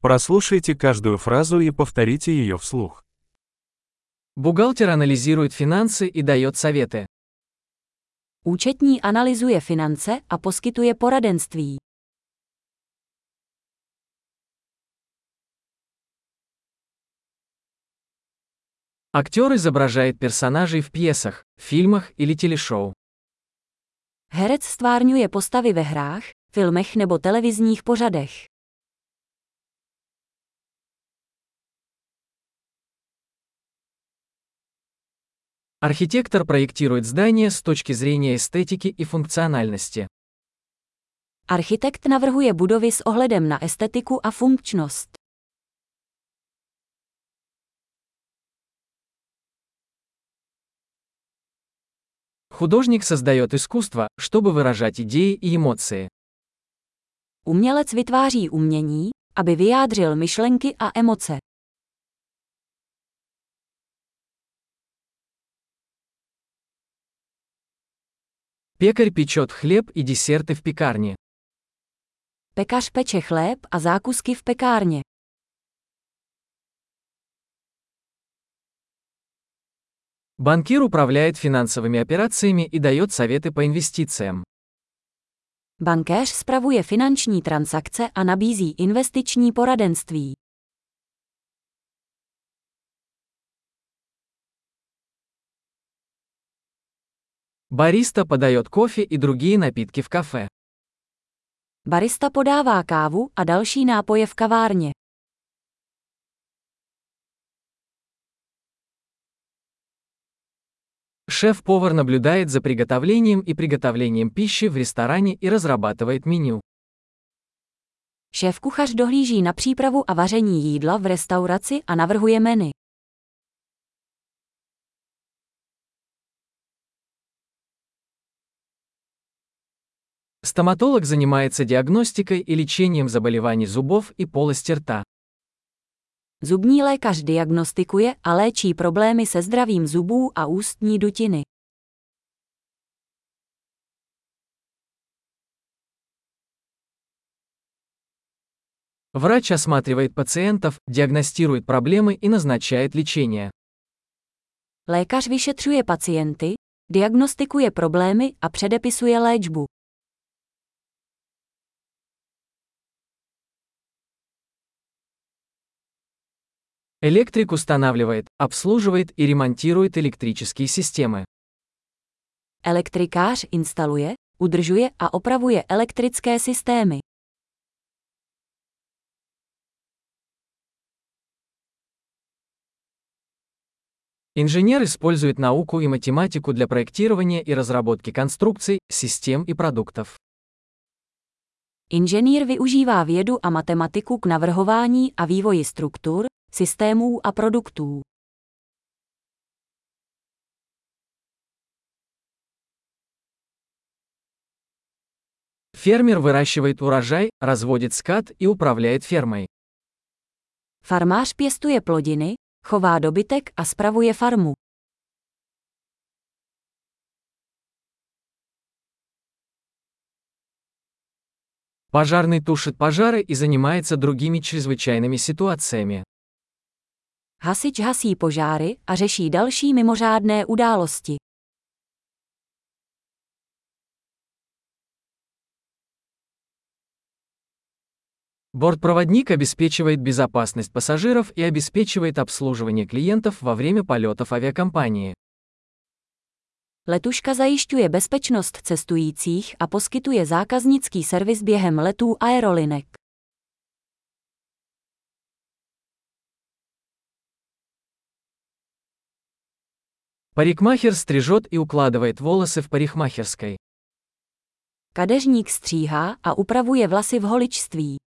Прослушайте каждую фразу и повторите ее вслух. Бухгалтер анализирует финансы и дает советы. Účetní analyzuje finance a poskytuje poradenství. Актер изображает персонажей в пьесах, фильмах или телешоу. Herec stvárňuje postavy ve hrách, filmech nebo televizních pořadech. Архитектор проектирует здание с точки зрения эстетики и функциональности. Architekt navrhuje budovy s ohledem na estetiku a funkčnost. Художник создает искусство, чтобы выражать идеи и эмоции. Umělec vytváří umění, aby vyjádřil myšlenky a emoce. Пекарь печет хлеб и десерты в пекарне. Pekař peče chléb a zákusky v pekárně. Банкир управляет финансовыми операциями и дает советы по инвестициям. Bankéř spravuje finanční transakce a nabízí investiční poradenství. Бариста подает кофе и другие напитки в кафе. Barista podává kávu a další nápoje v kavárně. Шеф-повар наблюдает за приготовлением и приготовлением пищи в ресторане и разрабатывает меню. Šéf-kuchař dohlíží na přípravu a vaření jídla v restauraci a navrhuje menu. Стоматолог занимается диагностикой и лечением заболеваний зубов и полости рта. Zubní lékař diagnostikuje a léčí problémy se zdravím zubů a ústní dutiny. Врач осматривает пациентов, диагностирует проблемы и назначает лечение. Lékař vyšetřuje pacienty, diagnostikuje problémy a předepisuje léčbu. Электрик устанавливает, обслуживает и ремонтирует электрические системы. Elektrikář instaluje, udržuje a opravuje elektrické systémy. Инженер использует науку и математику для проектирования и разработки конструкций, систем и продуктов. Inženýr využívá vědu a matematiku k navrhování a vývoji struktur, systémů a produktů. Фермер выращивает урожай, разводит скот и управляет фермой. Farmář pěstuje plodiny, chová dobytek a spravuje farmu. Пожарный тушит пожары и занимается другими чрезвычайными ситуациями. Hasič hasí požáry a řeší další mimořádné události. Бортпроводник обеспечивает безопасность пассажиров и обеспечивает обслуживание клиентов во время полетов авиакомпании. Letuška zajišťuje bezpečnost cestujících a poskytuje zákaznický servis během letů aerolinek. Парикмахер стрижет и укладывает волосы в парикмахерской. Kadeřník stříhá a upravuje vlasy v holičství.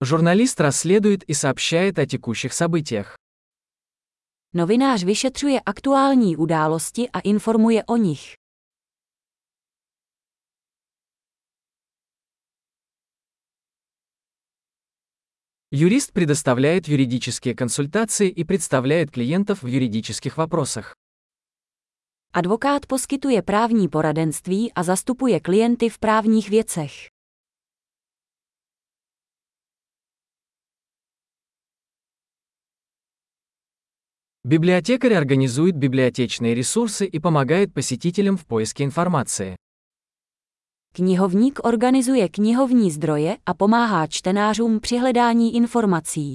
Журналист расследует и сообщает о текущих событиях. Novinář vyšetřuje aktuální události a informuje o nich. Юрист предоставляет юридические консультации и представляет клиентов в юридических вопросах. Advokát poskytuje právní poradenství a zastupuje klienty v právních věcech. Библиотекарь организует библиотечные ресурсы и помогает посетителям в поиске информации. Knihovník organizuje knihovní zdroje a pomáhá čtenářům při hledání informací.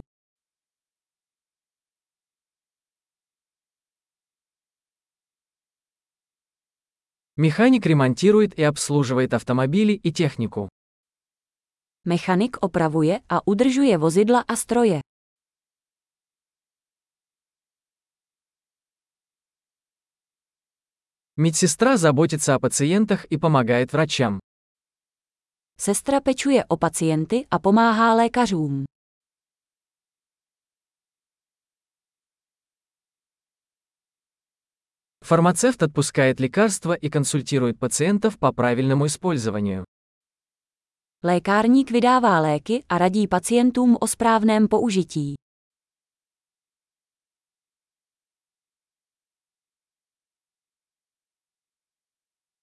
Механик ремонтирует и обслуживает автомобили и технику. Mechanik opravuje a udržuje vozidla a stroje. Медсестра заботится о пациентах и помогает врачам. Sestra pečuje o pacienty a pomáhá lékařům. Фармацевт отпускает лекарства и консультирует пациентов по правильному использованию. Lékárník vydává léky a radí pacientům o správném použití.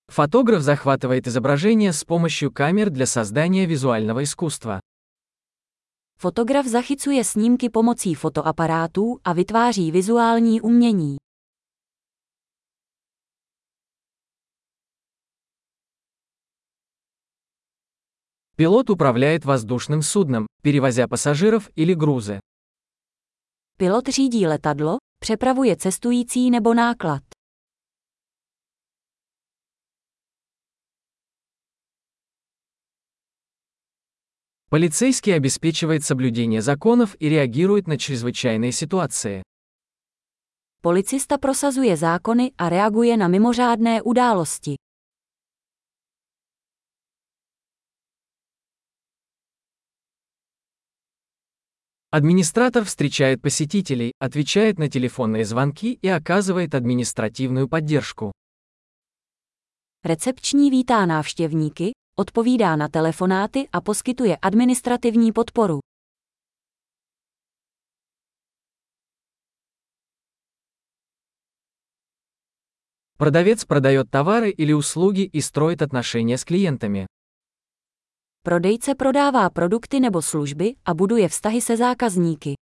Фотограф захватывает изображение с помощью камер для создания визуального искусства. Fotograf zachycuje snímky pomocí fotoaparátů a vytváří vizuální umění. Пилот управляет воздушным судном, перевозя пассажиров или грузы. Pilot řídí letadlo, přepravuje cestující nebo náklad. Полицейский обеспечивает соблюдение законов и реагирует на чрезвычайные ситуации. Policista prosazuje zákony a reaguje na mimořádné události. Администратор встречает посетителей, отвечает на телефонные звонки и оказывает административную поддержку. Recepční vítá návštěvníky, odpovídá na telefonáty a poskytuje administrativní podporu. Продавец продает товары или услуги и строит отношения с клиентами. Prodejce prodává produkty nebo služby a buduje vztahy se zákazníky.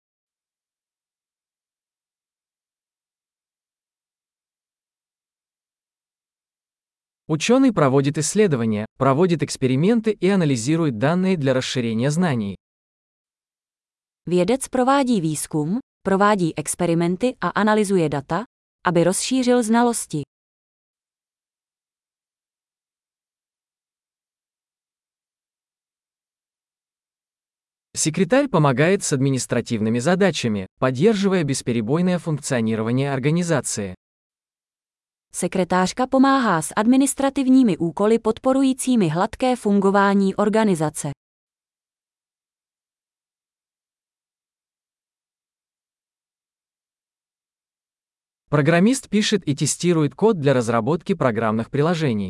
Ученый проводит исследования, проводит эксперименты и анализирует данные для расширения знаний. Vědec provádí výzkum, provádí experimenty a analyzuje data, aby rozšířil znalosti. Секретарь помогает с административными задачами, поддерживая бесперебойное функционирование организации. Sekretářka pomáhá s administrativními úkoly podporujícími hladké fungování organizace. Программист пишет и тестирует код для разработки программных приложений.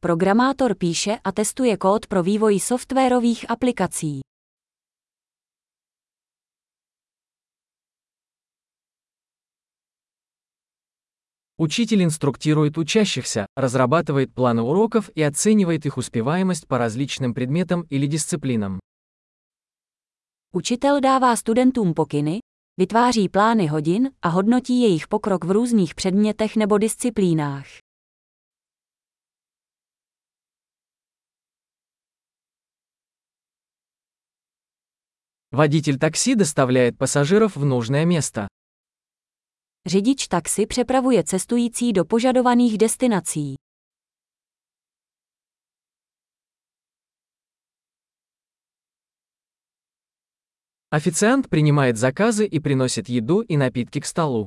Programátor píše a testuje kód pro vývoj softwarových aplikací. Учитель инструктирует учащихся, разрабатывает планы уроков и оценивает их успеваемость по различным предметам или дисциплинам. Učitel dává studentům pokyny, vytváří plány hodin a hodnotí jejich pokrok v různých předmětech nebo disciplínách. Водитель такси доставляет пассажиров в нужное место. Řidič taxi přepravuje cestující do požadovaných destinací. Официант принимает заказы и приносит еду и напитки к столу.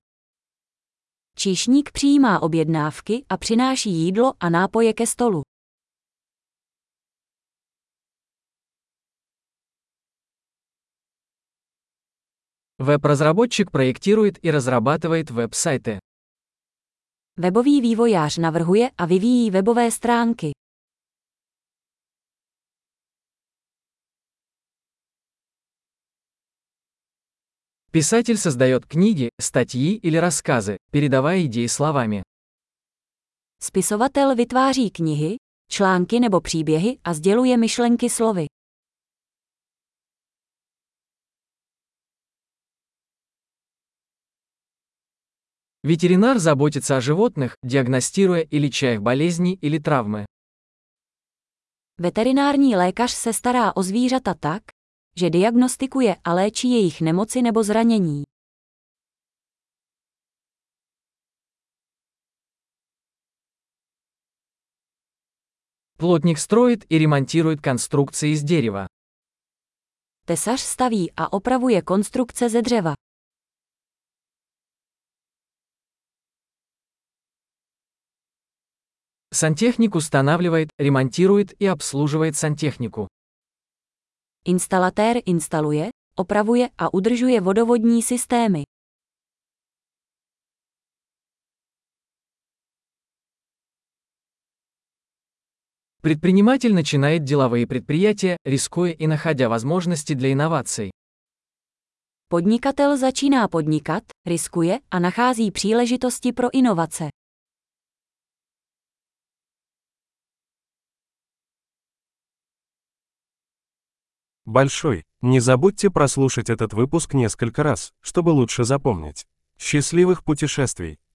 Číšník přijímá objednávky a přináší jídlo a nápoje ke stolu. Веб-разработчик проектирует и разрабатывает веб-сайты. Webový vývojář navrhuje a vyvíjí webové stránky. Писатель создает книги, статьи или рассказы, передавая идеи словами. Spisovatel vytváří knihy, články nebo příběhy a sděluje myšlenky slovy. Ветеринар заботится о животных, диагностируя и леча их болезни или травмы. Veterinární lékař se stará o zvířata tak, že diagnostikuje a léčí jejich nemoci nebo zranění. Плотник строит и ремонтирует конструкции из дерева. Tesař staví a opravuje konstrukce ze dřeva. Сантехник устанавливает, ремонтирует и обслуживает сантехнику. Instalatér instaluje, opravuje a udržuje vodovodní systémy. Предприниматель начинает деловые предприятия, рискуя и находя возможности для инноваций. Podnikatel začíná podnikat, riskuje a nachází příležitosti pro inovace. Большой. Не забудьте прослушать этот выпуск несколько раз, чтобы лучше запомнить. Счастливых путешествий!